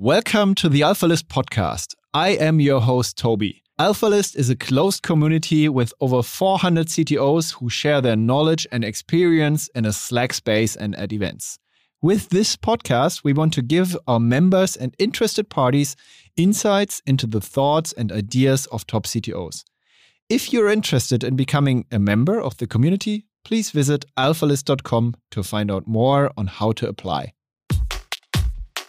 Welcome to the AlphaList podcast. I am your host, Toby. AlphaList is a closed community with over 400 CTOs who share their knowledge and experience in a Slack space and at events. With this podcast, we want to give our members and interested parties insights into the thoughts and ideas of top CTOs. If you're interested in becoming a member of the community, please visit alphalist.com to find out more on how to apply.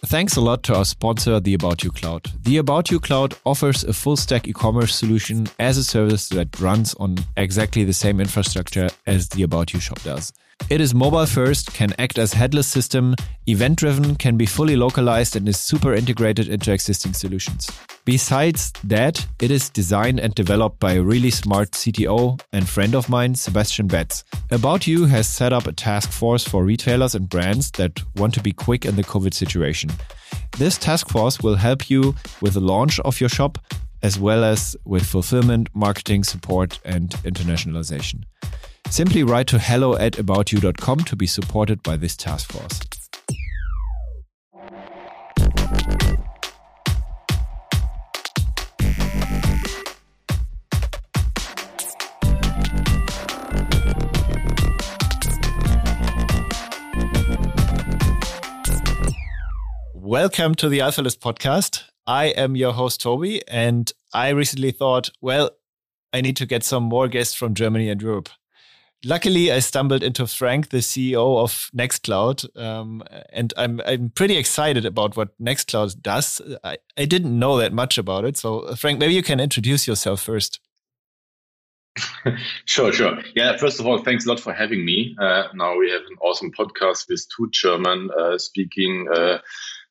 Thanks a lot to our sponsor, the About You Cloud. The About You Cloud offers a full stack e commerce solution as a service that runs on exactly the same infrastructure as the About You shop does. It is mobile first, can act as headless system, event driven, can be fully localized, and is super integrated into existing solutions. Besides that, it is designed and developed by a really smart CTO and friend of mine, Sebastian Betz. About You has set up a task force for retailers and brands that want to be quick in the COVID situation. This task force will help you with the launch of your shop, as well as with fulfillment, marketing support, and internationalization. Simply write to hello at aboutyou.com to be supported by this task force. Welcome to the AlphaList podcast. I am your host, Toby, and I recently thought, well, I need to get some more guests from Germany and Europe. Luckily, I stumbled into Frank, the CEO of Nextcloud, um, and I'm I'm pretty excited about what Nextcloud does. I, I didn't know that much about it, so Frank, maybe you can introduce yourself first. sure, sure. Yeah, first of all, thanks a lot for having me. Uh, now we have an awesome podcast with two German uh, speaking uh,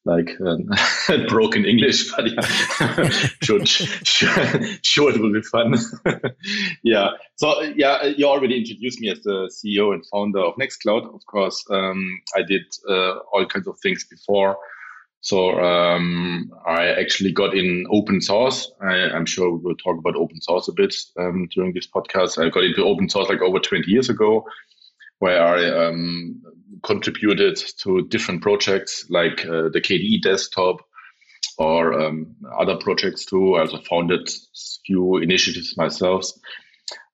like uh, broken English, but yeah, sure, sure, sure, it will be fun. yeah. So yeah, you already introduced me as the CEO and founder of Nextcloud. Of course, um, I did uh, all kinds of things before. So um, I actually got in open source. I, am sure we'll talk about open source a bit um, during this podcast. I got into open source like over 20 years ago where I um, contributed to different projects like uh, the KDE desktop or um, other projects too. I also founded few initiatives myself.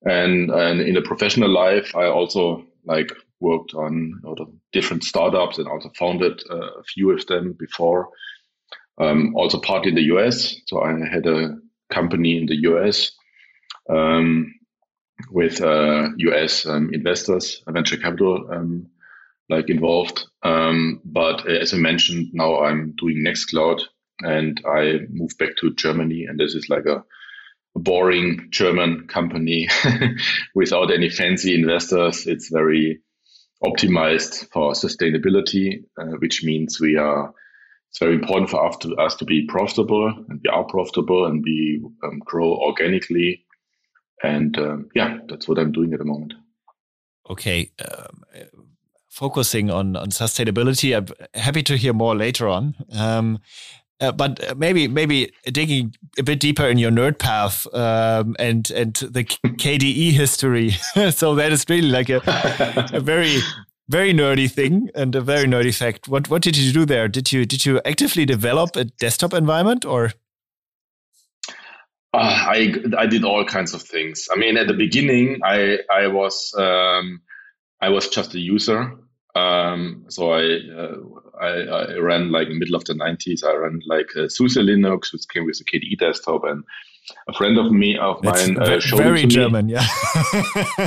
And, and in the professional life, I also like worked on you know, different startups and also founded uh, a few of them before. Um, also partly in the US. So I had a company in the US. Um, with uh, US um, investors, venture capital, um, like involved. Um, but as I mentioned, now I'm doing Nextcloud, and I moved back to Germany, and this is like a, a boring German company without any fancy investors. It's very optimized for sustainability, uh, which means we are. It's very important for us to, us to be profitable, and we are profitable, and we um, grow organically and um, yeah, that's what I'm doing at the moment. Okay. Um, focusing on, on sustainability, I'm happy to hear more later on. Um, uh, but maybe maybe digging a bit deeper in your nerd path um, and and the KDE history. so that is really like a, a very very nerdy thing and a very nerdy fact. What what did you do there? Did you did you actively develop a desktop environment or? Uh, I I did all kinds of things. I mean, at the beginning, I I was um, I was just a user. Um, so I, uh, I, I ran like middle of the nineties. I ran like a SUSE Linux, which came with a KDE desktop, and a friend of me of That's mine uh, showed very German, me. yeah.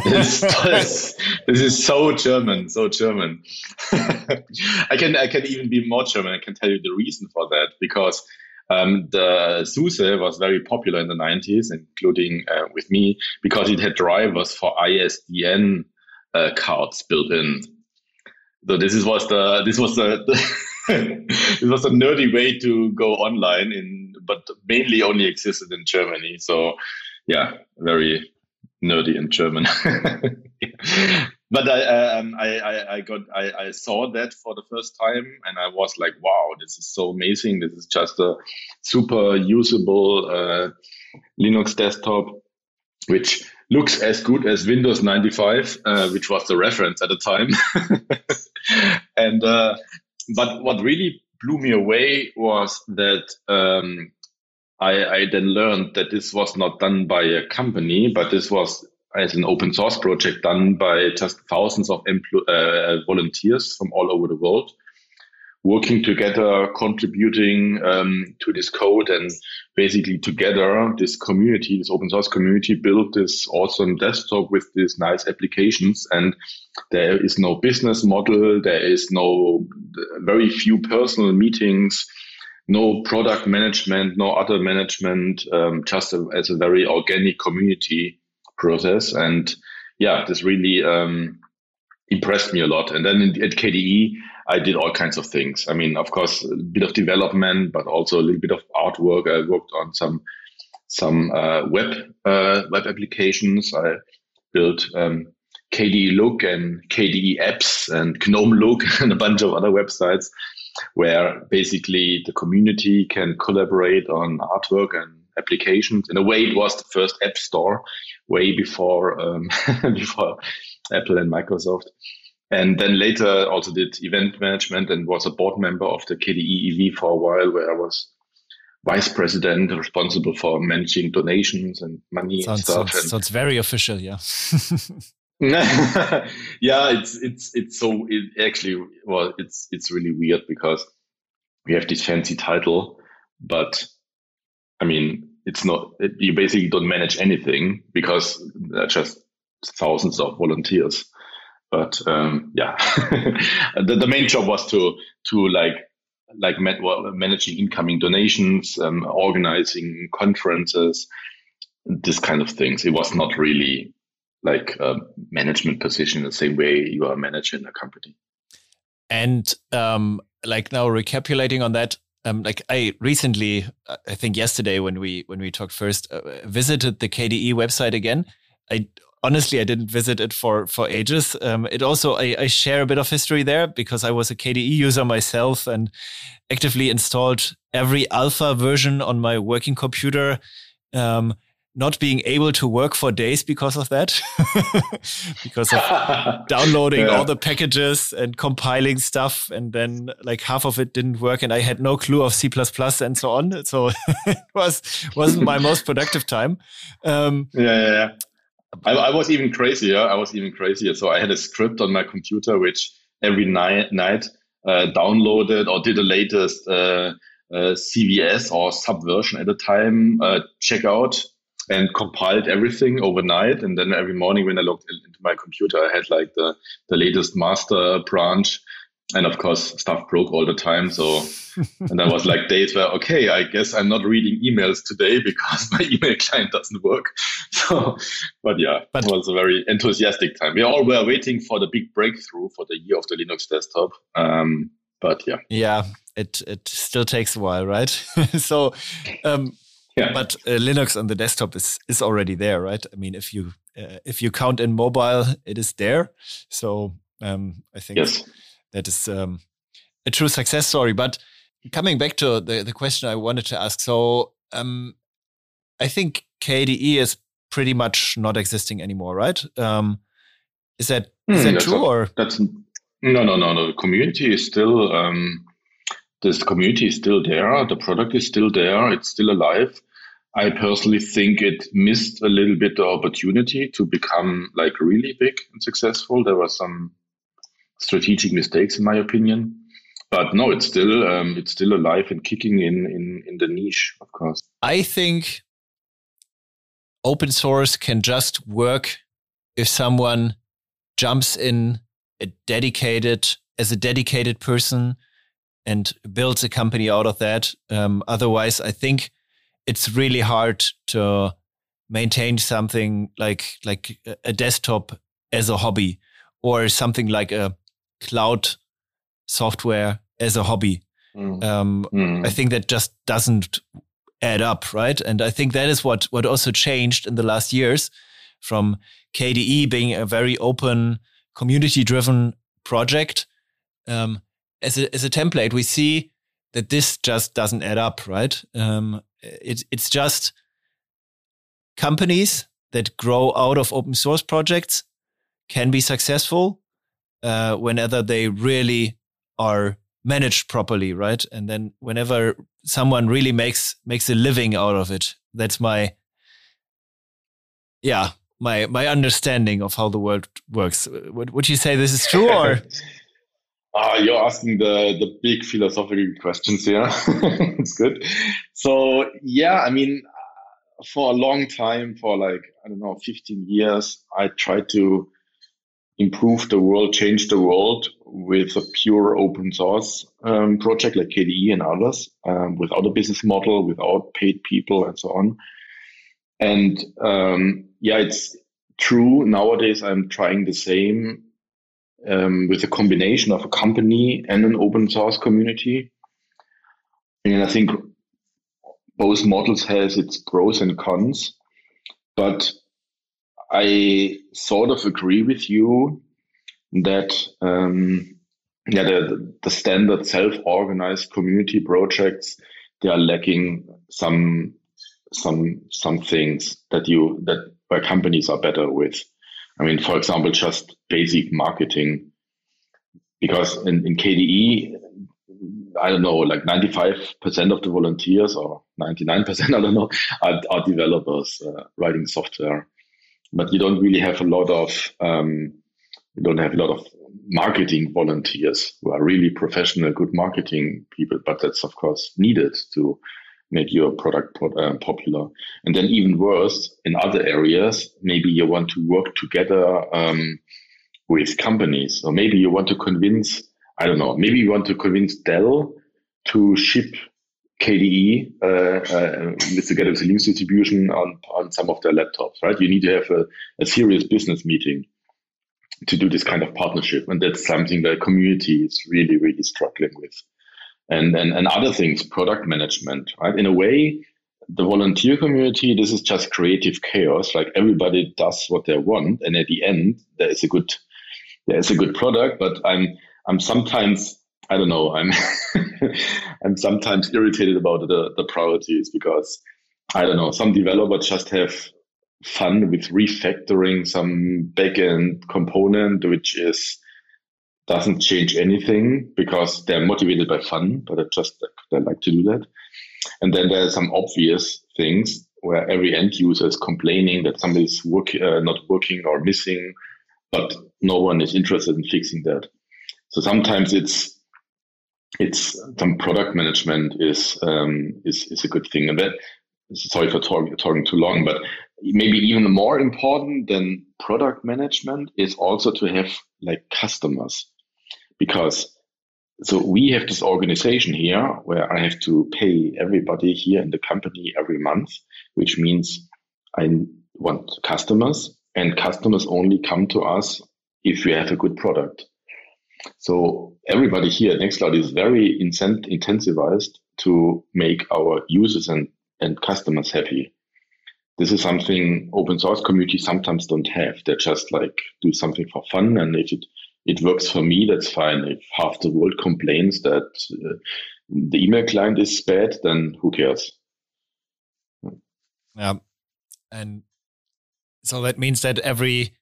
this, this, this, is so German, so German. I can I can even be more German. I can tell you the reason for that because um, the SUSE was very popular in the 90s, including uh, with me, because it had drivers for ISDN uh, cards built in. So this is, was the this was the, the this was a nerdy way to go online in, but mainly only existed in Germany. So yeah, very nerdy in German. but I, um, I, I, I, got, I, I saw that for the first time, and I was like, "Wow, this is so amazing! This is just a super usable uh, Linux desktop, which looks as good as Windows 95, uh, which was the reference at the time." and uh, but what really blew me away was that um, I, I, then learned that this was not done by a company, but this was as an open source project done by just thousands of uh, volunteers from all over the world working together, contributing um, to this code, and basically together, this community, this open source community, built this awesome desktop with these nice applications. And there is no business model, there is no very few personal meetings, no product management, no other management, um, just a, as a very organic community process. And yeah, this really um, impressed me a lot. And then at KDE, I did all kinds of things. I mean, of course, a bit of development, but also a little bit of artwork. I worked on some some uh, web uh, web applications. I built um, KDE Look and KDE Apps and GNOME Look and a bunch of other websites where basically the community can collaborate on artwork and applications. In a way, it was the first app store way before um, before Apple and Microsoft. And then later also did event management and was a board member of the KDE EV for a while, where I was vice president responsible for managing donations and money sounds, and stuff. Sounds, and sounds very official, yeah. yeah, it's it's it's so it actually well, it's it's really weird because we have this fancy title, but I mean, it's not. It, you basically don't manage anything because there are just thousands of volunteers but um, yeah, the, the main job was to to like like managing incoming donations, um, organizing conferences, this kind of things. It was not really like a management position the same way you are managing a company. And um, like now recapitulating on that, um, like I recently, I think yesterday when we when we talked first, uh, visited the KDE website again. I honestly, I didn't visit it for for ages. Um, it also I, I, share a bit of history there because I was a KDE user myself and actively installed every alpha version on my working computer. Um, not being able to work for days because of that, because of downloading yeah. all the packages and compiling stuff, and then like half of it didn't work, and I had no clue of C and so on. So it was wasn't my most productive time. Um, yeah, yeah, yeah. I, I, was even crazier. I was even crazier. So I had a script on my computer which every night night uh, downloaded or did the latest uh, uh, CVS or Subversion at the time uh, checkout and compiled everything overnight. And then every morning when I logged into my computer, I had like the the latest master branch. And of course stuff broke all the time. So and I was like days where okay i guess i'm not reading emails today because my email client doesn't work. So but yeah but, it was a very enthusiastic time. We all were waiting for the big breakthrough for the year of the linux desktop. Um, but yeah. Yeah it it still takes a while right? So um, yeah. but uh, linux on the desktop is is already there right? I mean if you uh, if you count in mobile it is there. So um, i think yes. that is um, a true success story. But coming back to the, the question I wanted to ask, so um, I think KDE is pretty much not existing anymore, right? Um, is that is mm, that true a, or? that's no no no no. The community is still um, this community is still there. The product is still there. It's still alive I personally think it missed a little bit the opportunity to become like really big and successful. There were some strategic mistakes, in my opinion. But no, it's still um, it's still alive and kicking in, in in the niche, of course. I think open source can just work if someone jumps in a dedicated as a dedicated person and builds a company out of that. Um, otherwise, I think it's really hard to maintain something like like a desktop as a hobby or something like a cloud software as a hobby. Mm. Um, mm. I think that just doesn't add up, right? And I think that is what what also changed in the last years from KDE being a very open, community driven project. Um, as a as a template, we see that this just doesn't add up, right? Um, it, it's just companies that grow out of open source projects can be successful uh, whenever they really are managed properly, right? And then whenever someone really makes makes a living out of it, that's my yeah my my understanding of how the world works. Would, would you say this is true or? Uh, you're asking the, the big philosophical questions here. it's good. So, yeah, I mean, for a long time, for like, I don't know, 15 years, I tried to improve the world, change the world with a pure open source um, project like KDE and others, um, without a business model, without paid people and so on. And um, yeah, it's true. Nowadays, I'm trying the same um, with a combination of a company and an open source community. And I think both models has its pros and cons, but I sort of agree with you that um, yeah, the, the standard self-organized community projects they are lacking some some some things that you that where companies are better with. I mean, for example, just basic marketing, because in, in KDE, I don't know, like 95% of the volunteers or 99%, I don't know, are, are developers uh, writing software. But you don't really have a lot of, um, you don't have a lot of marketing volunteers who are really professional, good marketing people. But that's, of course, needed to make your product uh, popular. And then even worse, in other areas, maybe you want to work together um, with companies, or maybe you want to convince, I don't know, maybe you want to convince Dell to ship KDE uh, uh, together with the Linux distribution on, on some of their laptops, right? You need to have a, a serious business meeting to do this kind of partnership. And that's something that community is really, really struggling with and, and, and other things, product management, right? In a way, the volunteer community, this is just creative chaos. Like everybody does what they want. And at the end, there is a good, there is a good product, but I'm, I'm sometimes, I don't know, I'm, I'm sometimes irritated about the, the priorities because I don't know, some developers just have fun with refactoring some backend component, which is doesn't change anything because they're motivated by fun, but they just they like to do that. And then there are some obvious things where every end user is complaining that somebody's work, uh, not working or missing, but no one is interested in fixing that. So sometimes it's it's some product management is um, is is a good thing, and that sorry for talk, talking too long, but maybe even more important than product management is also to have like customers because so we have this organization here where I have to pay everybody here in the company every month, which means I want customers and customers only come to us if we have a good product. So everybody here at Nextcloud is very incent- intensivized to make our users and, and customers happy. This is something open source communities sometimes don't have. They just like do something for fun. And if it it works for me, that's fine. If half the world complains that uh, the email client is bad, then who cares? Yeah. And so that means that every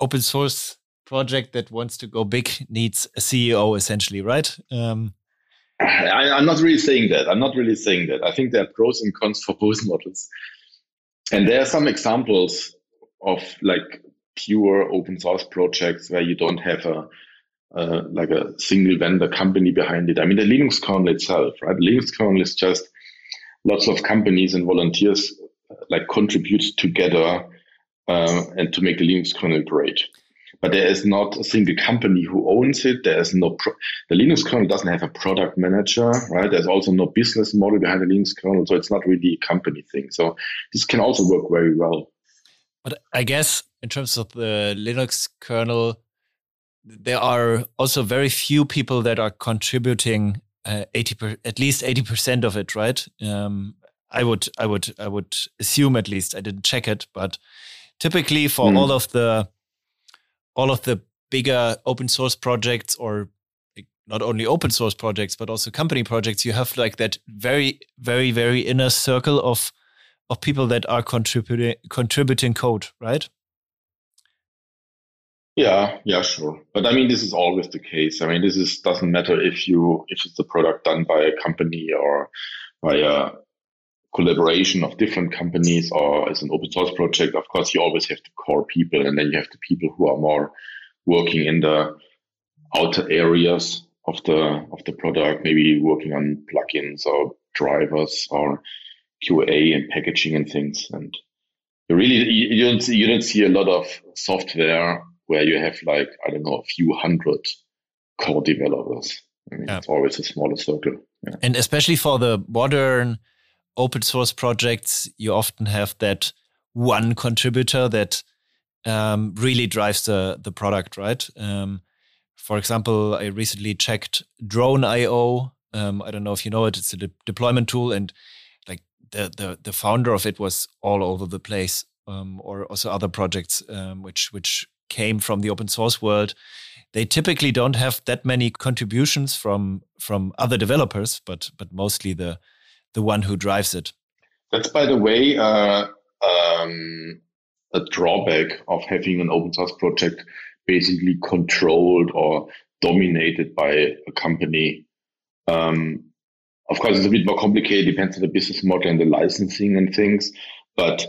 open source project that wants to go big needs a CEO essentially, right? Um, I, am not really saying that. I'm not really saying that. I think there are pros and cons for both models. And there are some examples of like pure open source projects where you don't have a uh, like a single vendor company behind it. I mean, the Linux kernel itself, right? The Linux kernel is just lots of companies and volunteers like contribute together uh, and to make the Linux kernel great. But there is not a single company who owns it. There is no pro- the Linux kernel doesn't have a product manager, right? There's also no business model behind the Linux kernel, so it's not really a company thing. So this can also work very well. But I guess in terms of the Linux kernel, there are also very few people that are contributing uh, 80 per, at least 80% of it, right? Um, I would I would I would assume at least I didn't check it, but typically for mm. all of the all of the bigger open source projects or not only open source projects but also company projects, you have like that very very very inner circle of of people that are contributing contributing code, right? Yeah, yeah, sure. But I mean, this is always the case. I mean, this is doesn't matter if you if it's a product done by a company or by a collaboration of different companies or as an open source project. Of course, you always have the core people, and then you have the people who are more working in the outer areas of the of the product, maybe working on plugins or drivers or QA and packaging and things. And you really you don't see, you don't see a lot of software where you have like I don't know a few hundred core developers. I mean, yeah. it's always a smaller circle. Yeah. And especially for the modern open source projects, you often have that one contributor that um, really drives the the product, right? Um, for example, I recently checked Drone.io. Um, I don't know if you know it. It's a de- deployment tool, and the, the the founder of it was all over the place, um, or also other projects um, which which came from the open source world. They typically don't have that many contributions from from other developers, but but mostly the the one who drives it. That's by the way uh, um, a drawback of having an open source project basically controlled or dominated by a company. Um, of course, it's a bit more complicated, depends on the business model and the licensing and things. But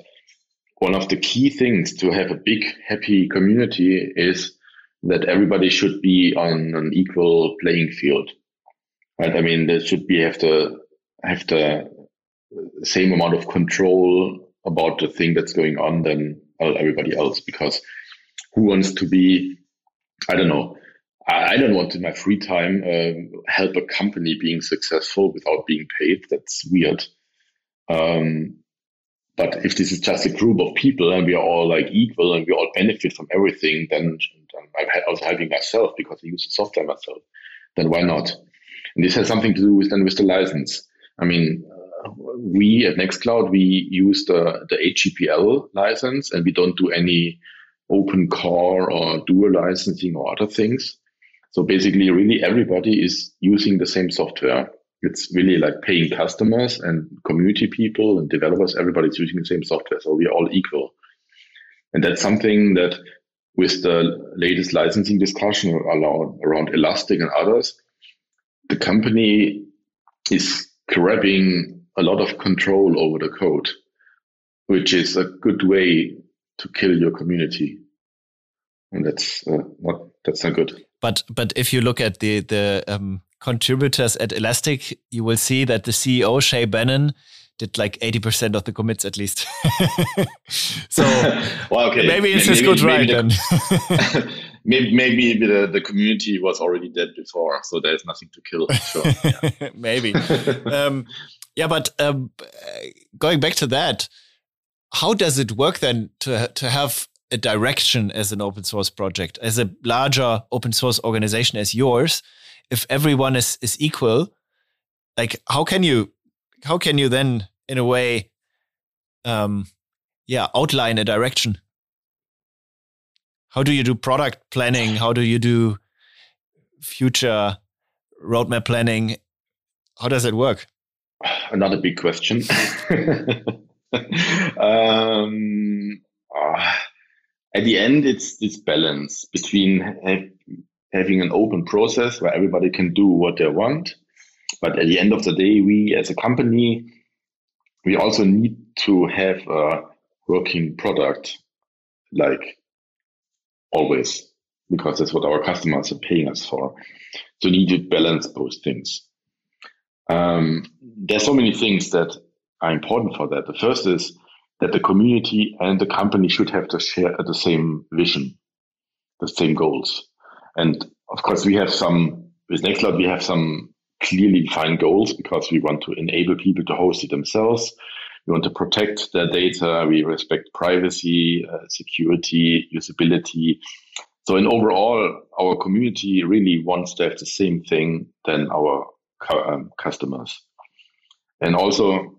one of the key things to have a big, happy community is that everybody should be on an equal playing field. Right? I mean, they should be have the have the same amount of control about the thing that's going on than everybody else because who wants to be, I don't know, I, don't want in my free time uh, help a company being successful without being paid. That's weird. Um, but if this is just a group of people and we are all like equal and we all benefit from everything, then, I'm also helping myself because I use the software myself. Then why not? And this has something to do with then with the license. I mean, uh, we at Nextcloud we use the the AGPL license and we don't do any open core or dual licensing or other things. So basically, really everybody is using the same software. It's really like paying customers and community people and developers. Everybody's using the same software. So we are all equal. And that's something that with the latest licensing discussion around, around Elastic and others, the company is grabbing a lot of control over the code, which is a good way to kill your community, and that's uh, not that's not good. But but if you look at the the um, contributors at Elastic, you will see that the CEO Shay Banon did like 80% of the commits at least. so well, okay. maybe it's maybe, his good right then. maybe, maybe the, the community was already dead before, so there's nothing to kill. Sure. Yeah. maybe. um, yeah, but um, going back to that, how does it work then to to have a direction as an open source project, as a larger open source organization as yours? If everyone is is equal, like how can you how can you then in a way um yeah outline a direction? How do you do product planning? How do you do future roadmap planning? How does it work? Another big question. Um, uh, at the end, it's this balance between ha- having an open process where everybody can do what they want. But at the end of the day, we as a company, we also need to have a working product like always, because that's what our customers are paying us for. So we need to balance both things. Um, there's so many things that are important for that. The first is that the community and the company should have to share the same vision, the same goals. And of course, we have some, with Nextcloud, we have some clearly defined goals because we want to enable people to host it themselves. We want to protect their data. We respect privacy, uh, security, usability. So in overall, our community really wants to have the same thing than our um, customers. And also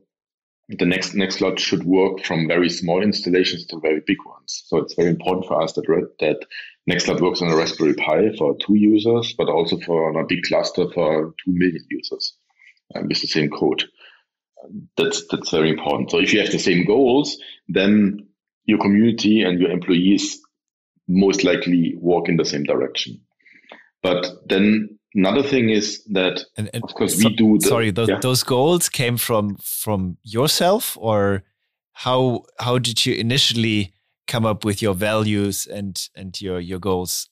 the next Nextcloud should work from very small installations to very big ones. So it's very important for us that that Nextcloud works on a Raspberry Pi for two users, but also for a big cluster for two million users um, with the same code. That's that's very important. So if you have the same goals, then your community and your employees most likely walk in the same direction. But then another thing is that, and, and of course, so, we do. The, sorry, those, yeah? those goals came from from yourself, or how how did you initially come up with your values and and your your goals?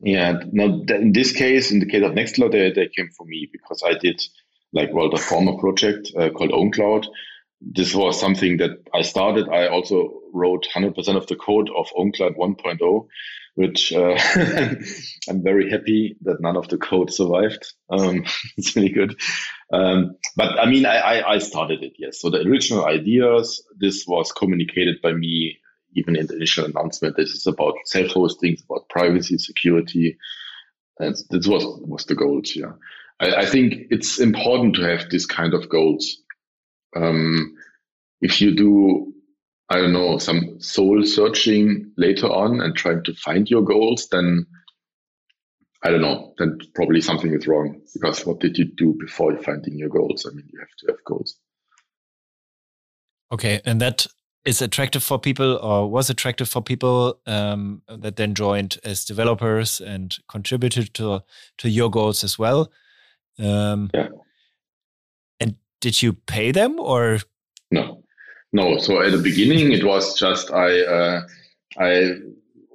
Yeah, no. In this case, in the case of Nextcloud, they, they came from me because I did like well the former project uh, called OwnCloud. This was something that I started. I also wrote 100% of the code of OwnCloud 1.0, which uh, I'm very happy that none of the code survived. Um, it's really good. Um, but I mean, I, I, I started it, yes. So the original ideas, this was communicated by me even in the initial announcement. This is about self-hosting, about privacy, security. And this was, was the goals, yeah. I, I think it's important to have this kind of goals. Um, if you do, I don't know, some soul searching later on and trying to find your goals, then I don't know, then probably something is wrong because what did you do before finding your goals? I mean, you have to have goals. Okay. And that is attractive for people or was attractive for people um, that then joined as developers and contributed to, to your goals as well. Um, yeah. And did you pay them or? No, no. So at the beginning, it was just I uh, I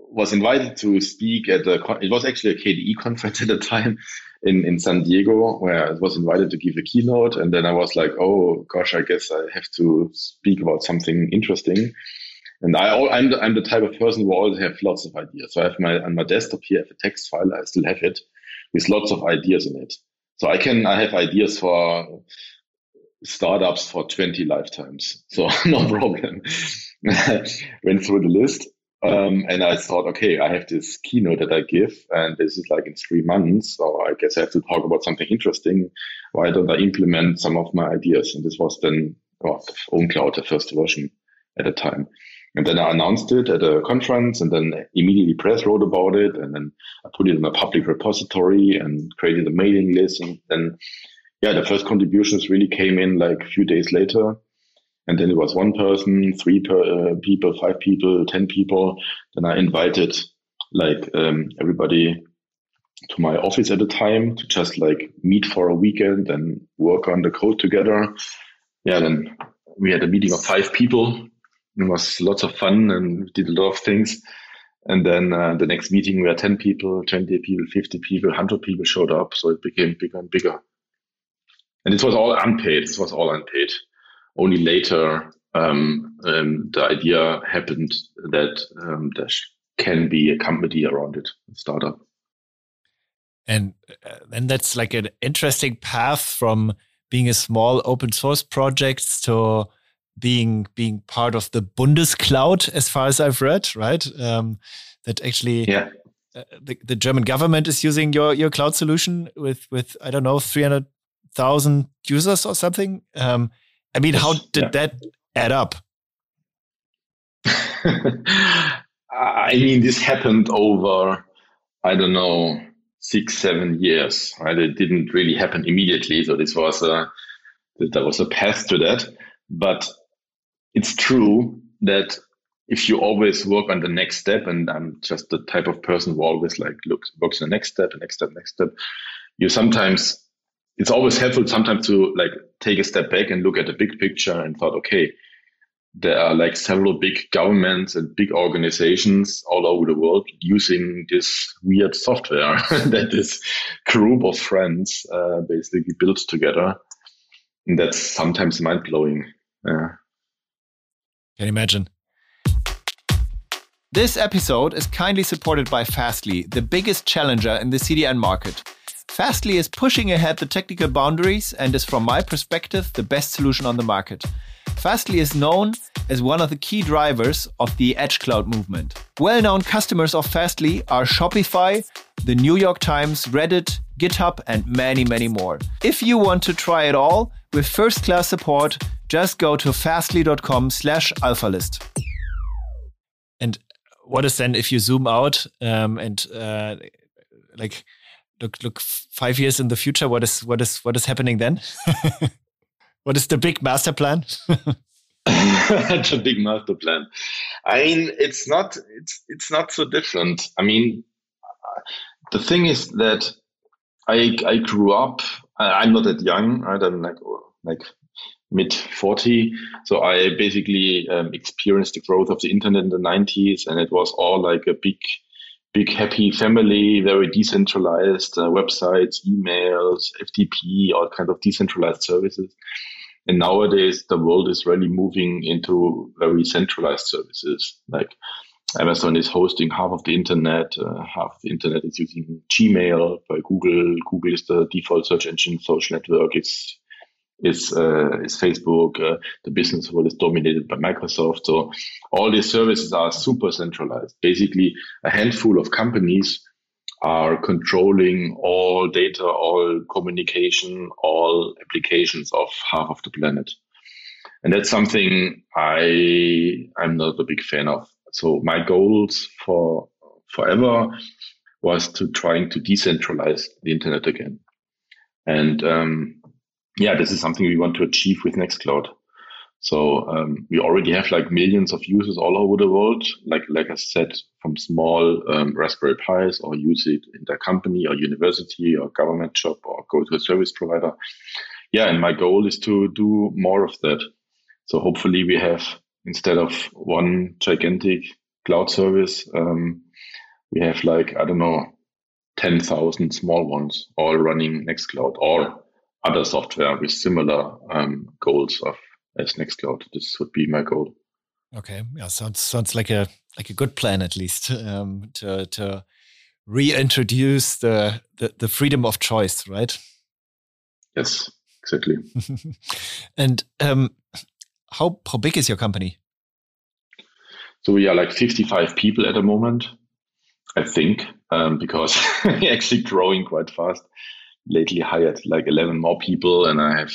was invited to speak at the. It was actually a KDE conference at the time in in San Diego, where I was invited to give a keynote, and then I was like, oh gosh, I guess I have to speak about something interesting. And I, I'm the, I'm the type of person who always have lots of ideas. So I have my on my desktop here, I have a text file. I still have it with lots of ideas in it. So I can, I have ideas for startups for 20 lifetimes. So no problem. Went through the list. Um, and I thought, okay, I have this keynote that I give, and this is like in three months. So I guess I have to talk about something interesting. Why don't I implement some of my ideas? And this was then oh, OwnCloud, the first version at the time. And then I announced it at a conference and then immediately press wrote about it. And then I put it in a public repository and created a mailing list. And then, yeah, the first contributions really came in like a few days later. And then it was one person, three per, uh, people, five people, 10 people. Then I invited like um, everybody to my office at the time to just like meet for a weekend and work on the code together. Yeah, then we had a meeting of five people it was lots of fun and did a lot of things. And then uh, the next meeting, we had 10 people, 20 people, 50 people, 100 people showed up. So it became bigger and bigger. And this was all unpaid. This was all unpaid. Only later, um, um, the idea happened that um, there can be a company around it, a startup. And then uh, that's like an interesting path from being a small open source project to being being part of the Bundescloud, as far as I've read, right? Um, that actually, yeah. Uh, the, the German government is using your your cloud solution with with I don't know three hundred thousand users or something. Um, I mean, how did yeah. that add up? I mean, this happened over I don't know six seven years. Right? It didn't really happen immediately, so this was a there was a path to that. But it's true that if you always work on the next step, and I'm just the type of person who always like looks works on the next step, the next step, next step, you sometimes it's always helpful sometimes to like take a step back and look at the big picture and thought, okay, there are like several big governments and big organizations all over the world using this weird software that this group of friends uh, basically built together. And that's sometimes mind blowing. Yeah. Can you imagine. This episode is kindly supported by Fastly, the biggest challenger in the CDN market. Fastly is pushing ahead the technical boundaries and is, from my perspective, the best solution on the market. Fastly is known as one of the key drivers of the Edge Cloud movement. Well known customers of Fastly are Shopify, the New York Times, Reddit, GitHub, and many, many more. If you want to try it all with first class support, just go to fastly.com slash alphalist. And what is then if you zoom out um, and uh, like look look five years in the future, what is what is what is happening then? what is the big master plan? That's a big master plan. I mean, it's not it's it's not so different. I mean, the thing is that I I grew up. I, am not that young, right? I'm like like mid 40. So I basically um, experienced the growth of the internet in the 90s, and it was all like a big big happy family, very decentralized uh, websites, emails, FTP, all kind of decentralized services. And nowadays, the world is really moving into very centralized services. Like Amazon is hosting half of the internet, uh, half the internet is using Gmail by Google. Google is the default search engine. Social network is is uh, is Facebook. Uh, the business world is dominated by Microsoft. So all these services are super centralized. Basically, a handful of companies are controlling all data, all communication, all applications of half of the planet. And that's something I I'm not a big fan of. So my goals for forever was to trying to decentralize the internet again. And um, yeah, this is something we want to achieve with Nextcloud. So um, we already have like millions of users all over the world. Like like I said, from small um, Raspberry Pis, or use it in their company or university or government job, or go to a service provider. Yeah, and my goal is to do more of that. So hopefully we have instead of one gigantic cloud service, um, we have like I don't know, ten thousand small ones all running Nextcloud or other software with similar um, goals of as Nextcloud. This would be my goal. Okay, yeah, sounds sounds like a like a good plan at least um, to to reintroduce the, the the freedom of choice, right? Yes, exactly. and um, how how big is your company? So we are like 55 people at the moment, I think, um, because we're actually growing quite fast lately hired like 11 more people and I have,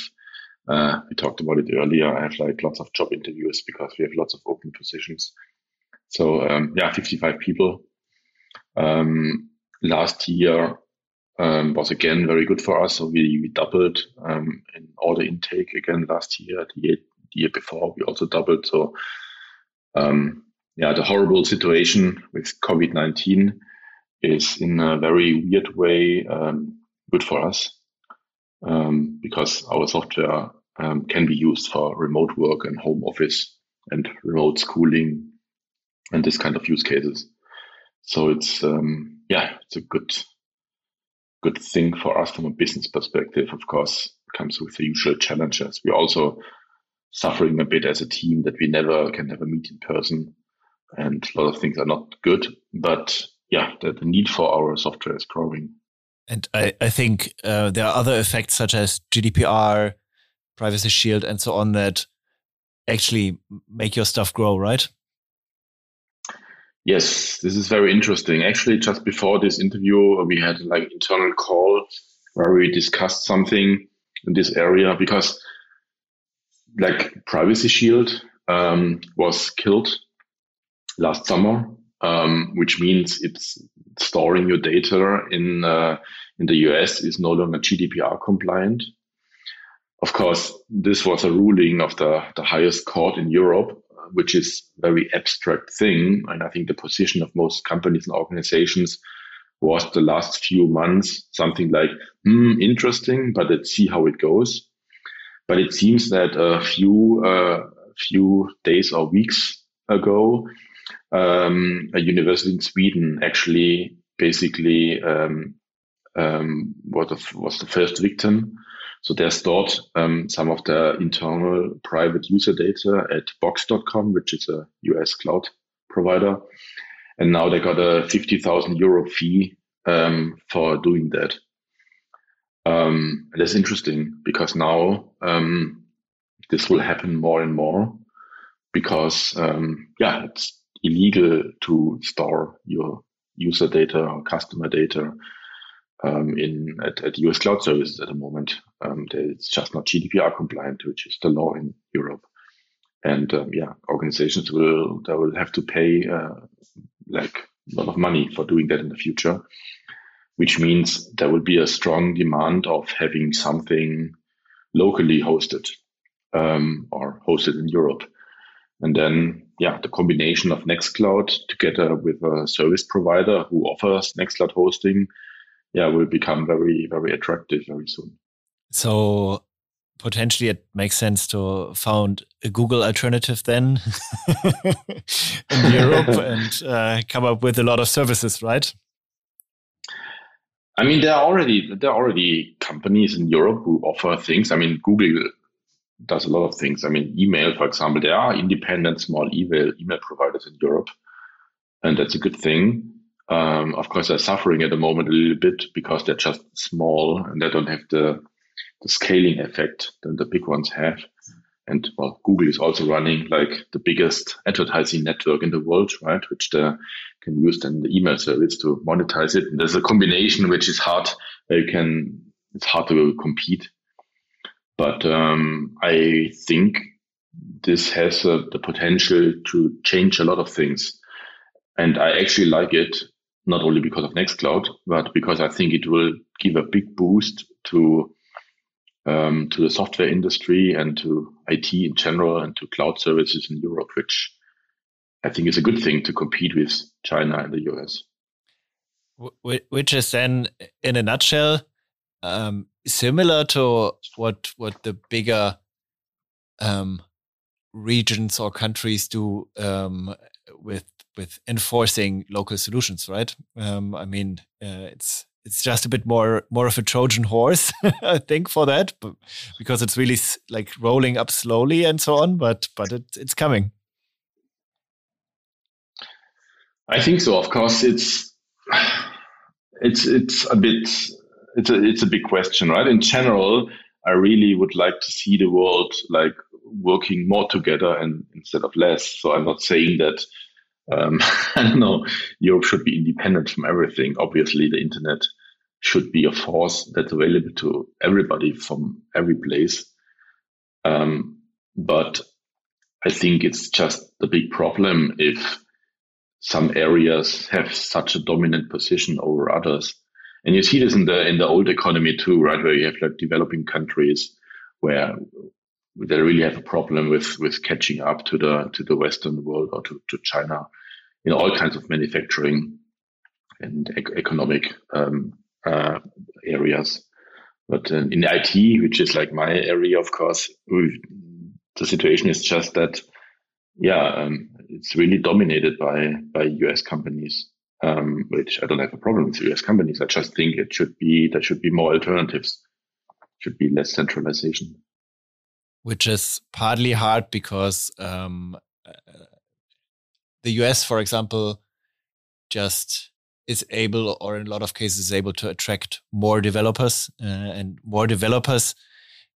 uh, we talked about it earlier. I have like lots of job interviews because we have lots of open positions. So, um, yeah, 55 people. Um, last year, um, was again very good for us. So we, we doubled, um, in order intake again last year, the year, the year before we also doubled. So, um, yeah, the horrible situation with COVID-19 is in a very weird way, um, good for us um, because our software um, can be used for remote work and home office and remote schooling and this kind of use cases. So it's um, yeah, it's a good good thing for us from a business perspective. Of course, comes with the usual challenges. We're also suffering a bit as a team that we never can never meet in person, and a lot of things are not good. But yeah, the, the need for our software is growing. And I, I think uh, there are other effects such as GDPR, Privacy Shield, and so on that actually make your stuff grow, right? Yes, this is very interesting. Actually, just before this interview, we had like internal call where we discussed something in this area because like Privacy Shield um, was killed last summer, um, which means it's storing your data in uh, in the US is no longer GDPR compliant. Of course, this was a ruling of the, the highest court in Europe, which is a very abstract thing. And I think the position of most companies and organizations was the last few months something like, hmm, interesting, but let's see how it goes. But it seems that a few, uh, few days or weeks ago, um, a university in Sweden actually basically um, um, was, the, was the first victim. So they stored um, some of the internal private user data at box.com, which is a US cloud provider. And now they got a 50,000 euro fee um, for doing that. Um, that's interesting because now um, this will happen more and more because, um, yeah, it's illegal to store your user data or customer data um, in at, at, US cloud services at the moment. Um, it's just not GDPR compliant, which is the law in Europe. And um, yeah, organizations will they will have to pay uh, like a lot of money for doing that in the future, which means there will be a strong demand of having something locally hosted um, or hosted in Europe. And then, yeah, the combination of Nextcloud together with a service provider who offers Nextcloud hosting, yeah, will become very, very attractive very soon. So potentially it makes sense to found a Google alternative then in Europe and uh, come up with a lot of services, right? I mean, there are already there are already companies in Europe who offer things. I mean, Google does a lot of things. I mean, email, for example, there are independent small email email providers in Europe, and that's a good thing. Um, of course, they're suffering at the moment a little bit because they're just small and they don't have the the scaling effect that the big ones have. And well, Google is also running like the biggest advertising network in the world, right? Which they can use then the email service to monetize it. And there's a combination which is hard. You can it's hard to compete but um, I think this has uh, the potential to change a lot of things. And I actually like it, not only because of Nextcloud, but because I think it will give a big boost to um, to the software industry and to IT in general and to cloud services in Europe, which I think is a good thing to compete with China and the US. Which is then, in a nutshell, um, similar to what what the bigger um, regions or countries do um, with with enforcing local solutions, right? Um, I mean, uh, it's it's just a bit more more of a Trojan horse, I think, for that, but because it's really like rolling up slowly and so on. But but it, it's coming. I think so. Of course, it's it's it's a bit it's a it's a big question, right? In general, I really would like to see the world like working more together and instead of less. So I'm not saying that um, I don't know Europe should be independent from everything. Obviously, the internet should be a force that's available to everybody from every place. Um, but I think it's just the big problem if some areas have such a dominant position over others and you see this in the in the old economy too, right? Where you have like developing countries where they really have a problem with with catching up to the to the Western world or to, to China in all kinds of manufacturing and ec- economic um, uh, areas. But in, in IT, which is like my area, of course, the situation is just that, yeah, um, it's really dominated by by US companies um, which I don't have a problem with US companies. I just think it should be there should be more alternatives, should be less centralization. Which is partly hard because um, uh, the US, for example, just is able, or in a lot of cases, is able to attract more developers, uh, and more developers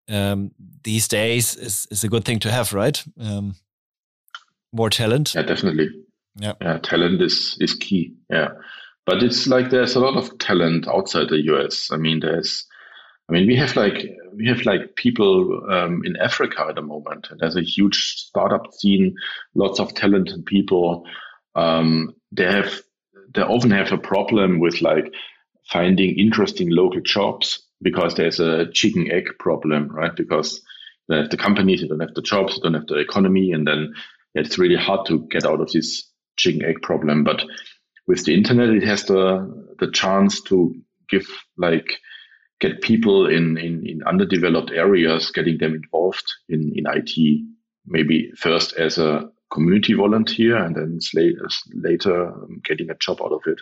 um, these days is, is a good thing to have, right? Um, more talent. Yeah, definitely. Yeah. yeah, talent is is key. Yeah, but it's like there's a lot of talent outside the US. I mean, there's, I mean, we have like we have like people um, in Africa at the moment. There's a huge startup scene, lots of talented people. Um, they have they often have a problem with like finding interesting local jobs because there's a chicken egg problem, right? Because they have the companies, they don't have the jobs, they don't have the economy, and then it's really hard to get out of this chicken egg problem. But with the internet, it has the the chance to give like get people in, in, in underdeveloped areas, getting them involved in, in IT, maybe first as a community volunteer and then later um, getting a job out of it,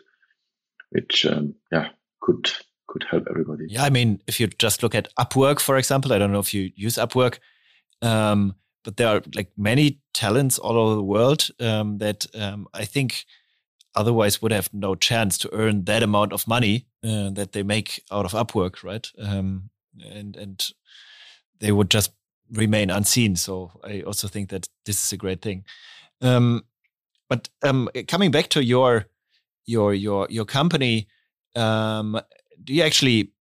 which, um, yeah, could, could help everybody. Yeah. I mean, if you just look at Upwork, for example, I don't know if you use Upwork, um, but there are like many talents all over the world um, that um, I think otherwise would have no chance to earn that amount of money uh, that they make out of Upwork, right? Um, and and they would just remain unseen. So I also think that this is a great thing. Um, but um, coming back to your your your your company, um, do you actually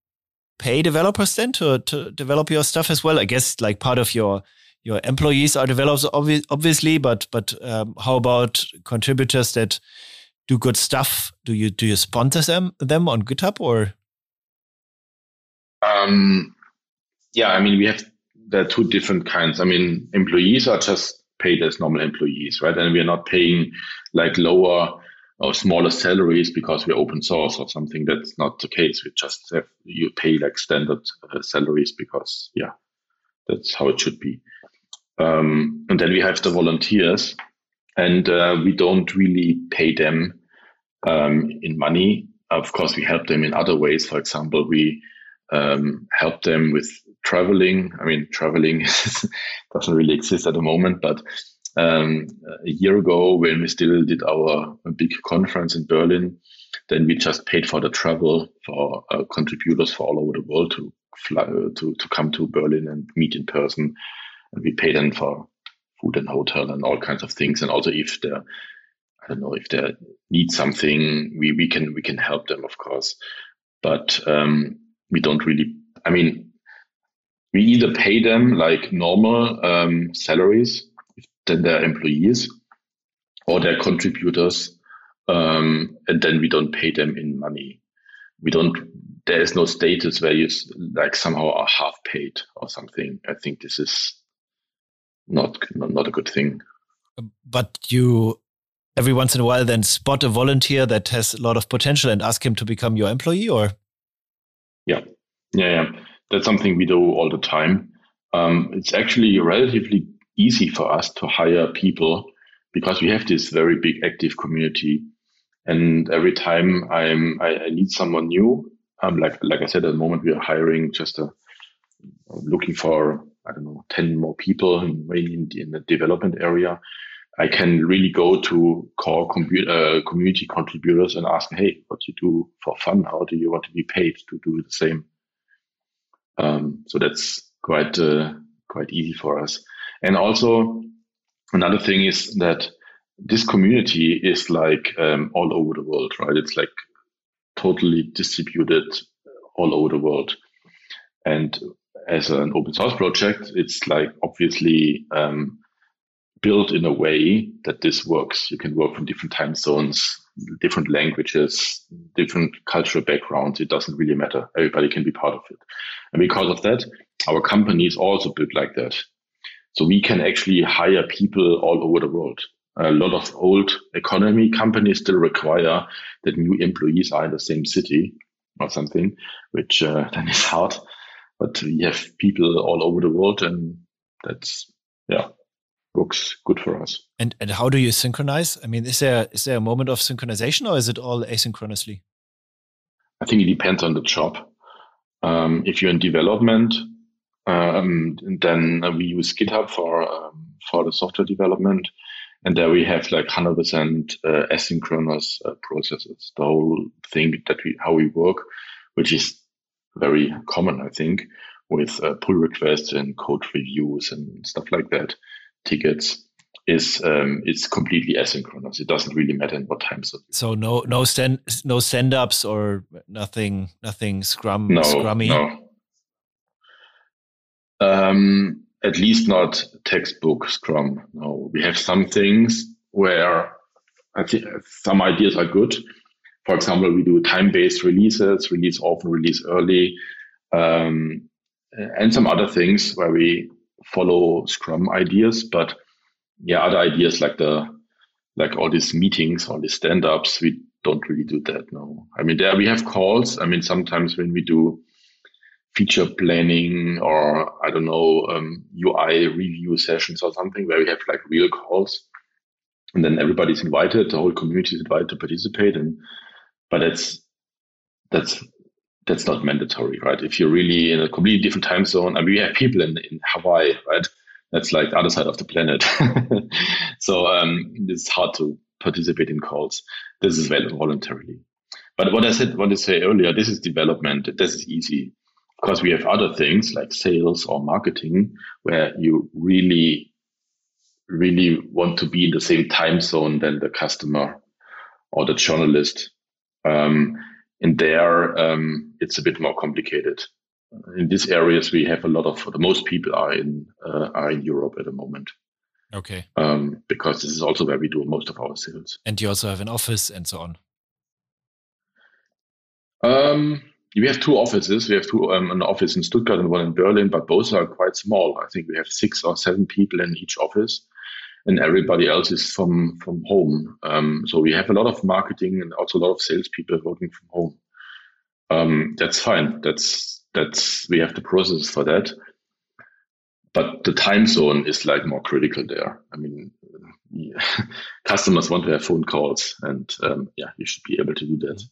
pay developers then to to develop your stuff as well? I guess like part of your your employees are developers, obvi obviously, but but um, how about contributors that do good stuff? Do you do you sponsor them them on GitHub or? Um, yeah, I mean we have there are two different kinds. I mean employees are just paid as normal employees, right? And we are not paying like lower or smaller salaries because we're open source or something. That's not the case. We just have you pay like standard uh, salaries because yeah, that's how it should be. Um, and then we have the volunteers, and uh, we don't really pay them um, in money. Of course, we help them in other ways. For example, we um, help them with traveling. I mean, traveling doesn't really exist at the moment, but um, a year ago, when we still did our big conference in Berlin, then we just paid for the travel for uh, contributors for all over the world to fly to to come to Berlin and meet in person, and we pay them for food and hotel and all kinds of things. And also, if they I don't know if they need something, we we can we can help them, of course, but um, we don't really. I mean, we either pay them like normal um, salaries they're employees or they're contributors, um, and then we don't pay them in money. We don't. There is no status where you like somehow are half paid or something. I think this is not not a good thing. But you every once in a while then spot a volunteer that has a lot of potential and ask him to become your employee, or yeah, yeah, yeah. That's something we do all the time. Um, it's actually relatively easy for us to hire people because we have this very big active community. And every time I'm, I, I need someone new, um, like, like I said, at the moment we are hiring just a, looking for, I don't know, 10 more people in, in, the development area. I can really go to core uh, community contributors and ask, hey, what do you do for fun? How do you want to be paid to do the same? Um, so that's quite uh, quite easy for us. And also another thing is that this community is like um, all over the world, right? It's like totally distributed all over the world. And as an open source project, it's like obviously um, built in a way that this works. You can work from different time zones, different languages, different cultural backgrounds. It doesn't really matter. Everybody can be part of it. And because of that, our company is also built like that. So we can actually hire people all over the world. A lot of old economy companies still require that new employees are in the same city or something, which uh, then is hard. But we have people all over the world, and that's yeah, works good for us. And and how do you synchronize? I mean, is there is there a moment of synchronization, or is it all asynchronously? I think it depends on the job. Um, if you're in development, um, then we use GitHub for um, for the software development, and there we have like 100% uh, asynchronous uh, processes. The whole thing that we how we work, which is very common, I think, with uh, pull requests and code reviews and stuff like that, tickets is um, it's completely asynchronous. It doesn't really matter in what time zone. So no no stand no stand ups or nothing nothing scrum no, scrummy. No. Um, at least not textbook Scrum. No, we have some things where I think some ideas are good. For example, we do time-based releases, release often, release early, um, and some other things where we follow Scrum ideas. But yeah, other ideas like the like all these meetings, all these stand-ups, we don't really do that. No, I mean there we have calls. I mean sometimes when we do feature planning or I don't know um, UI review sessions or something where we have like real calls, and then everybody's invited, the whole community is invited to participate, and but that's that's that's not mandatory, right? If you're really in a completely different time zone, I mean, we have people in, in Hawaii, right? That's like the other side of the planet. so um, it's hard to participate in calls. This is voluntarily. But what I said, what I say earlier, this is development. This is easy because we have other things like sales or marketing where you really, really want to be in the same time zone than the customer or the journalist. Um, and there, um, it's a bit more complicated. In these areas, we have a lot of the most people are in uh, are in Europe at the moment. Okay. Um, because this is also where we do most of our sales. And you also have an office and so on. Um, we have two offices. We have two um, an office in Stuttgart and one in Berlin, but both are quite small. I think we have six or seven people in each office, and everybody else is from from home. Um, so we have a lot of marketing and also a lot of salespeople working from home. Um, that's fine. That's that's we have the process for that. But the time zone is like more critical there. I mean, yeah, customers want to have phone calls, and um, yeah, you should be able to do that.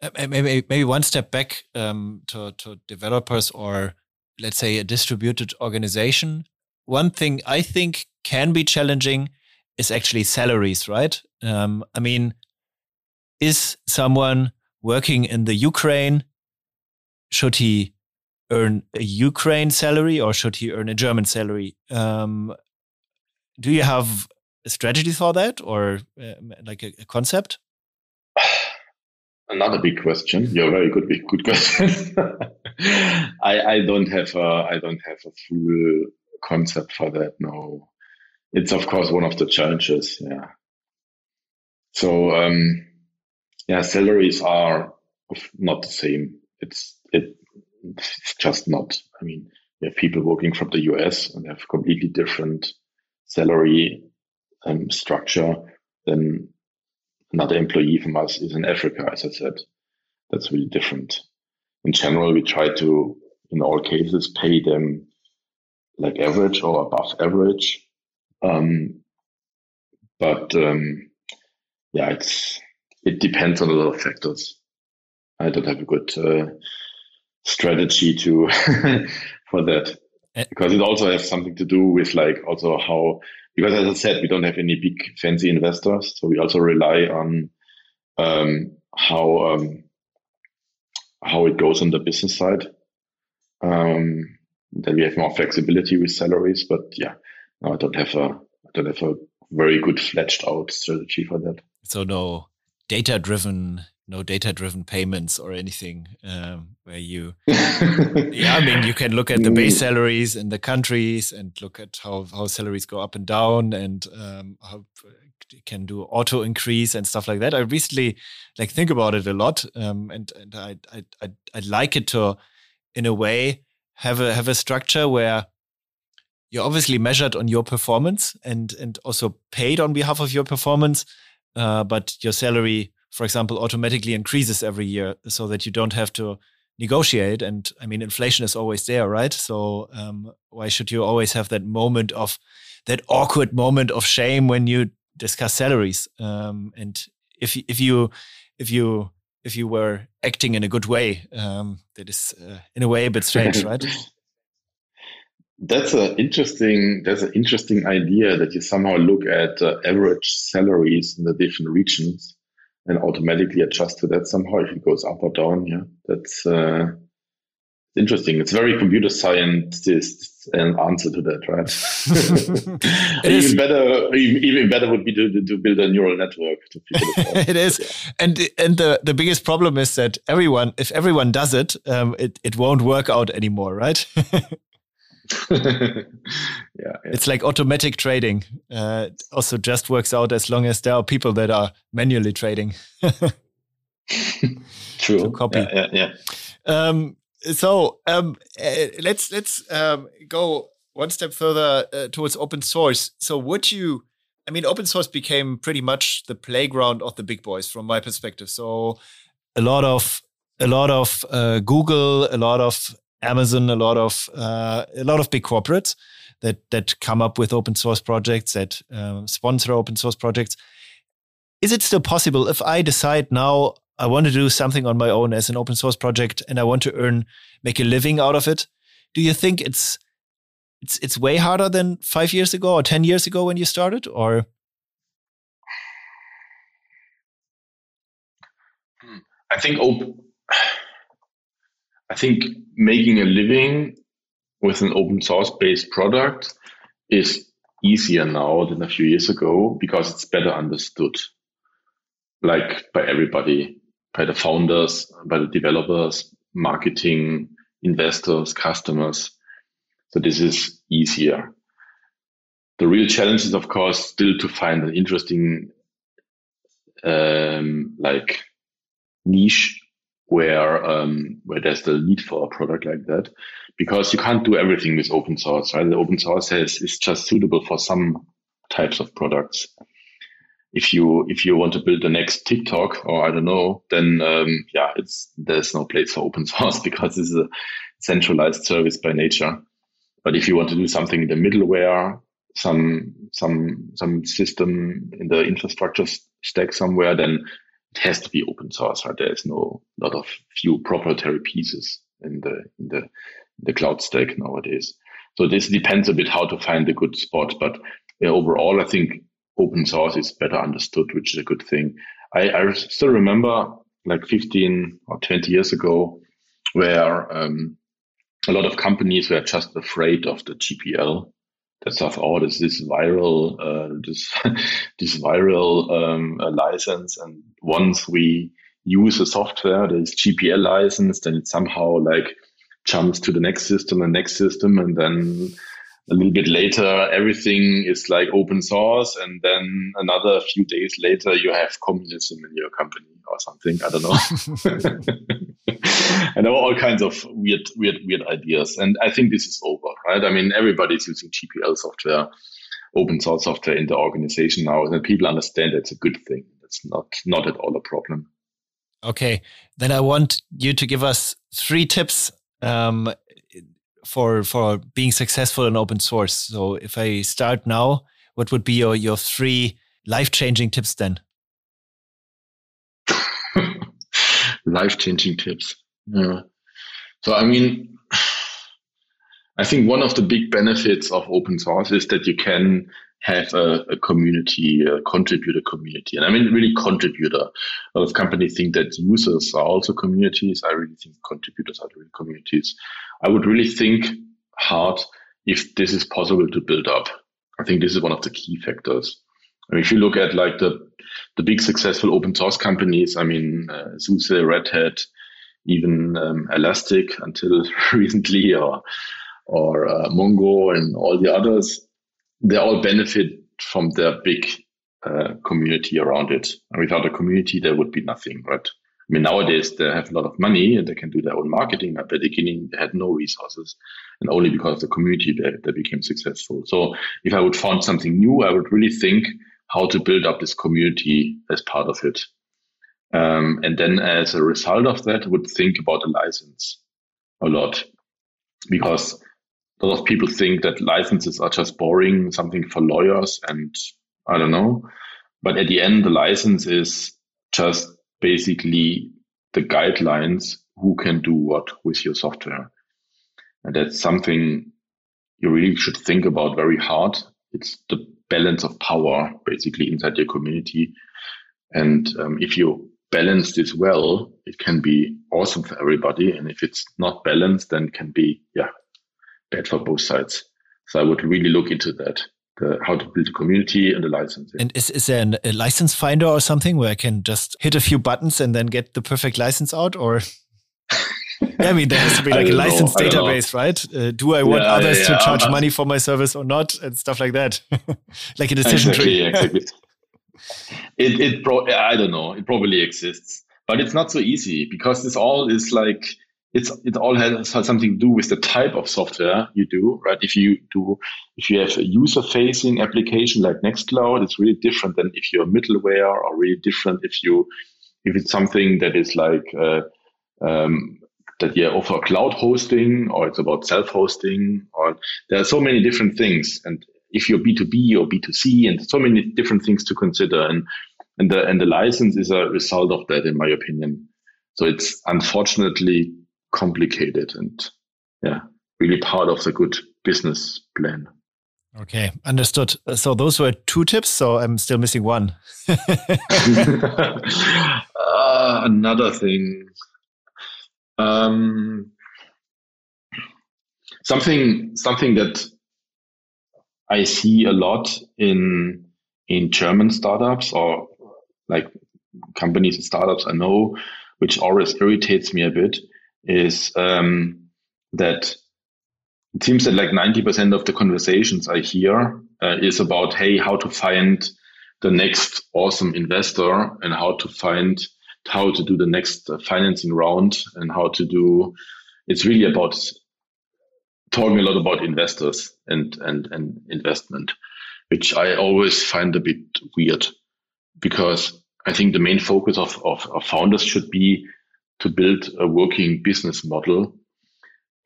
Uh, maybe maybe one step back um, to to developers or let's say a distributed organization. One thing I think can be challenging is actually salaries, right? Um, I mean, is someone working in the Ukraine should he earn a Ukraine salary or should he earn a German salary? Um, do you have a strategy for that or uh, like a, a, concept? Another big question. You're very good. Big good question. I I don't have a I don't have a full concept for that. No, it's of course one of the challenges. Yeah. So um, yeah, salaries are not the same. It's it it's just not. I mean, you have people working from the US and have completely different salary um, structure than another employee from us is in Africa, as I said. That's really different. In general, we try to, in all cases, pay them like average or above average. Um, but um, yeah, it's it depends on a lot of factors. I don't have a good uh, strategy to for that eh. because it also has something to do with like also how because as I said we don't have any big fancy investors so we also rely on um, how um, how it goes on the business side um, then we have more flexibility with salaries but yeah no, I don't have a I don't have a very good fledged out strategy for that so no data driven no data driven payments or anything um, where you yeah i mean you can look at the base mm. salaries in the countries and look at how, how salaries go up and down and um, how can do auto increase and stuff like that i recently like think about it a lot um, and, and I, I i i like it to in a way have a have a structure where you're obviously measured on your performance and and also paid on behalf of your performance uh, but your salary for example, automatically increases every year so that you don't have to negotiate. And I mean, inflation is always there, right? So um, why should you always have that moment of that awkward moment of shame when you discuss salaries? Um, and if if you if you if you were acting in a good way, um, that is uh, in a way a bit strange, right? That's an interesting. That's an interesting idea that you somehow look at uh, average salaries in the different regions and automatically adjust to that somehow if it goes up or down. Yeah, that's uh, interesting. It's very computer scientist an answer to that, right? even better, even better would be to, to build a neural network. To it, it is, yeah. and and the the biggest problem is that everyone, if everyone does it, um, it it won't work out anymore, right? yeah, yeah, it's like automatic trading. Uh, also, just works out as long as there are people that are manually trading. True. To copy. Yeah, yeah. yeah. Um, so um, uh, let's let's um, go one step further uh, towards open source. So, would you? I mean, open source became pretty much the playground of the big boys, from my perspective. So, a lot of a lot of uh, Google, a lot of Amazon, a lot of uh, a lot of big corporates that that come up with open source projects that uh, sponsor open source projects. Is it still possible if I decide now I want to do something on my own as an open source project and I want to earn make a living out of it? Do you think it's it's it's way harder than five years ago or ten years ago when you started, or? Hmm. I think open I think making a living with an open source based product is easier now than a few years ago because it's better understood, like by everybody, by the founders, by the developers, marketing, investors, customers. So this is easier. The real challenge is, of course, still to find an interesting, um, like niche where um, where there's the need for a product like that, because you can't do everything with open source, right? The open source is just suitable for some types of products. If you if you want to build the next TikTok or I don't know, then um, yeah, it's there's no place for open source because is a centralized service by nature. But if you want to do something in the middleware, some some some system in the infrastructure stack somewhere, then it has to be open source. Right? There is no lot of few proprietary pieces in the in the the cloud stack nowadays. So this depends a bit how to find the good spot. But overall, I think open source is better understood, which is a good thing. I, I still remember like 15 or 20 years ago where um, a lot of companies were just afraid of the GPL. That stuff, oh, this this viral, uh, this this viral um, license, and once we use a software that is GPL licensed, then it somehow like jumps to the next system and next system, and then a little bit later everything is like open source, and then another few days later you have communism in your company or something. I don't know. and there were all kinds of weird, weird, weird ideas. And I think this is over, right? I mean, everybody's using GPL software, open source software in the organization now, and people understand it's a good thing. It's not not at all a problem. Okay, then I want you to give us three tips um, for for being successful in open source. So if I start now, what would be your your three life changing tips then? life changing tips. Yeah. So I mean, I think one of the big benefits of open source is that you can have a, a, community, a contributor community. And I mean, really contributor. A lot of companies think that users are also communities. I really think contributors are really communities. I would really think hard if this is possible to build up. I think this is one of the key factors. I mean, if you look at like the the big successful open source companies, I mean, uh, SUSE, Red Hat, even um, Elastic until recently, or or uh, Mongo and all the others, they all benefit from their big uh, community around it. And without a community, there would be nothing, right? I mean, nowadays they have a lot of money and they can do their own marketing. At the beginning, they had no resources, and only because of the community they, they became successful. So, if I would found something new, I would really think how to build up this community as part of it. Um, and then as a result of that, I would think about a license a lot because a lot of people think that licenses are just boring, something for lawyers and I don't know. But at the end, the license is just basically the guidelines who can do what with your software. And that's something you really should think about very hard. It's the balance of power basically inside your community. And um, if you balance this well, it can be awesome for everybody. And if it's not balanced, then it can be, yeah, bad for both sides. So I would really look into that. The, how to build a community and a license. And is, is there an, a license finder or something where I can just hit a few buttons and then get the perfect license out? Or I mean, there has to be like a license know, database, right? Uh, do I want yeah, others yeah, yeah. to charge money for my service or not, and stuff like that, like a decision exactly, tree. exactly. it it pro- I don't know. It probably exists, but it's not so easy because this all is like it's it all has, has something to do with the type of software you do, right? If you do if you have a user facing application like Nextcloud, it's really different than if you're middleware, or really different if you if it's something that is like uh, um, that you offer cloud hosting or it's about self-hosting or there are so many different things. And if you're B2B or B2C and so many different things to consider and, and the, and the license is a result of that, in my opinion. So it's unfortunately complicated and yeah, really part of the good business plan. Okay, understood. So those were two tips. So I'm still missing one. uh, another thing um, something something that I see a lot in in German startups or like companies and startups I know, which always irritates me a bit, is um, that it seems that like 90% of the conversations I hear uh, is about, hey, how to find the next awesome investor and how to find how to do the next uh, financing round and how to do it's really about talking a lot about investors and and and investment which I always find a bit weird because I think the main focus of, of, of founders should be to build a working business model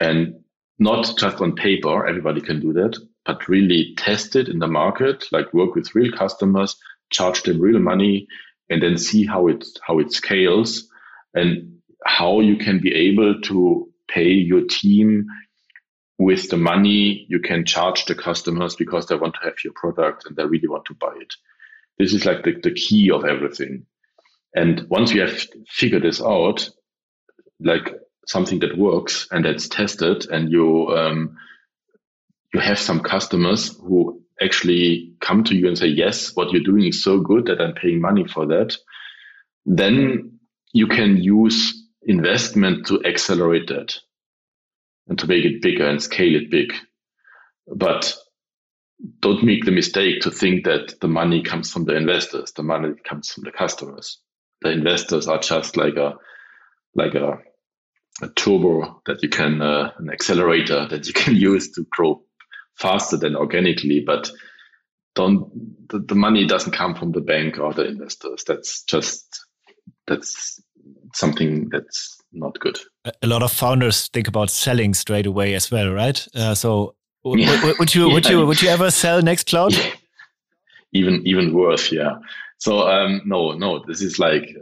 and not just on paper, everybody can do that, but really test it in the market, like work with real customers, charge them real money, and then see how it how it scales and how you can be able to pay your team with the money you can charge the customers because they want to have your product and they really want to buy it. This is like the, the key of everything. And once you have figured this out, like something that works and that's tested and you um, you have some customers who actually come to you and say yes what you're doing is so good that i'm paying money for that then you can use investment to accelerate that and to make it bigger and scale it big. But don't make the mistake to think that the money comes from the investors. The money comes from the customers. The investors are just like a like a a turbo that you can, uh, an accelerator that you can use to grow faster than organically. But don't, the, the money doesn't come from the bank or the investors. That's just, that's something that's not good. A lot of founders think about selling straight away as well, right? Uh, so yeah. would you, would you, would you ever sell Nextcloud? Even, even worse. Yeah. So, um, no, no, this is like,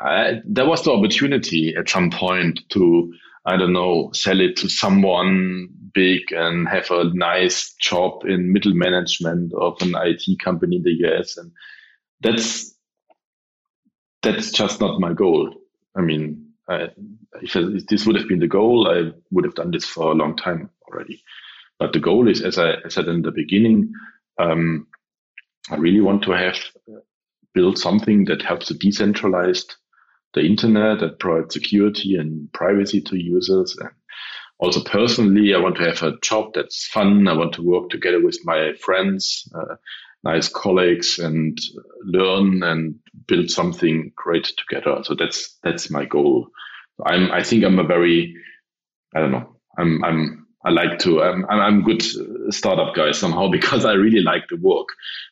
I, there was the opportunity at some point to, I don't know, sell it to someone big and have a nice job in middle management of an IT company in the US. And that's, that's just not my goal. I mean, I, if this would have been the goal, I would have done this for a long time already. But the goal is, as I, said in the beginning, um, I really want to have built something that helps a decentralized the internet that provides security and privacy to users. And also personally, I want to have a job that's fun. I want to work together with my friends, uh, nice colleagues and learn and build something great together. So that's, that's my goal. I'm, I think I'm a very, I don't know, I'm, I'm, I like to, I'm, I'm good startup guy somehow because I really like the work.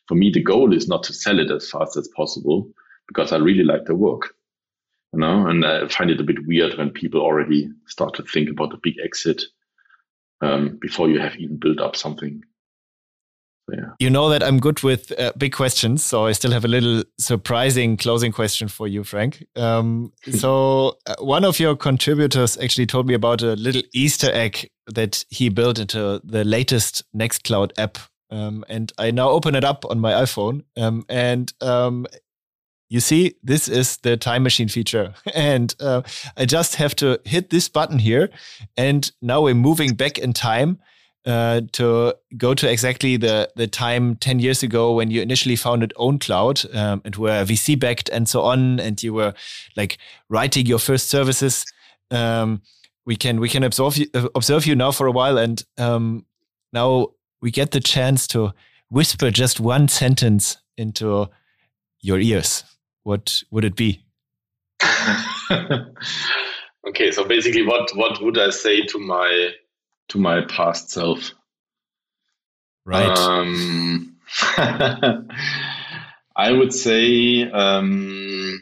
For me, the goal is not to sell it as fast as possible because I really like the work you know, and I find it a bit weird when people already start to think about a big exit um, before you have even built up something. So, yeah. You know that I'm good with uh, big questions, so I still have a little surprising closing question for you, Frank. Um, so uh, one of your contributors actually told me about a little Easter egg that he built into the latest Nextcloud app um, and I now open it up on my iPhone. Um, and um, you see, this is the time machine feature. And uh, I just have to hit this button here. And now we're moving back in time uh, to go to exactly the, the time 10 years ago when you initially founded OwnCloud um, and were VC backed and so on. And you were like writing your first services. Um, we can we can observe you, uh, observe you now for a while, and um, now we get the chance to whisper just one sentence into your ears what would it be? okay, so basically, what what would I say to my to my past self? Right. Um, I would say um,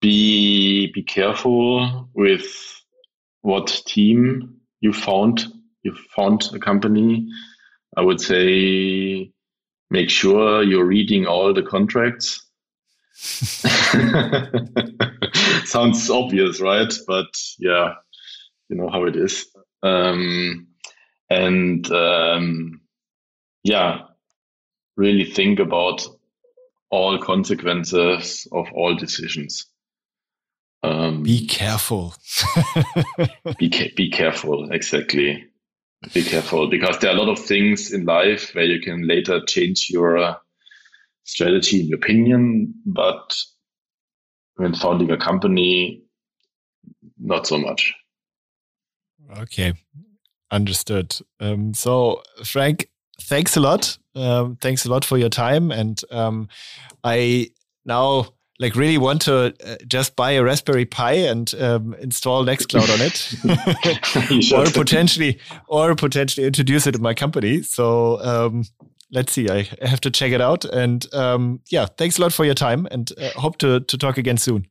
be be careful with what team you found. You found a company. I would say make sure you're reading all the contracts. Sounds obvious, right? But yeah, you know how it is. Um, and um, yeah, really think about all consequences of all decisions. Um, be careful. be, ca- be careful, exactly be careful because there are a lot of things in life where you can later change your uh, strategy and opinion, but when founding a company, not so much. Okay, understood. Um, so, Frank, thanks a lot. Um, thanks a lot for your time, and um, I now like really want to uh, just buy a Raspberry Pi and um, install Nextcloud on it, or potentially, or potentially introduce it in my company. So um, let's see. I have to check it out. And um, yeah, thanks a lot for your time, and uh, hope to to talk again soon.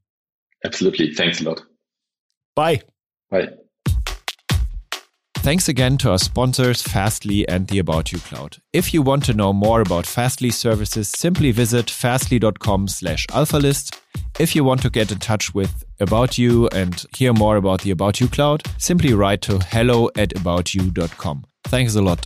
Absolutely. Thanks a lot. Bye. Bye. Thanks again to our sponsors, Fastly and the About You Cloud. If you want to know more about Fastly services, simply visit fastly.com slash alphalist. If you want to get in touch with About You and hear more about the About You Cloud, simply write to hello at aboutyou.com. Thanks a lot.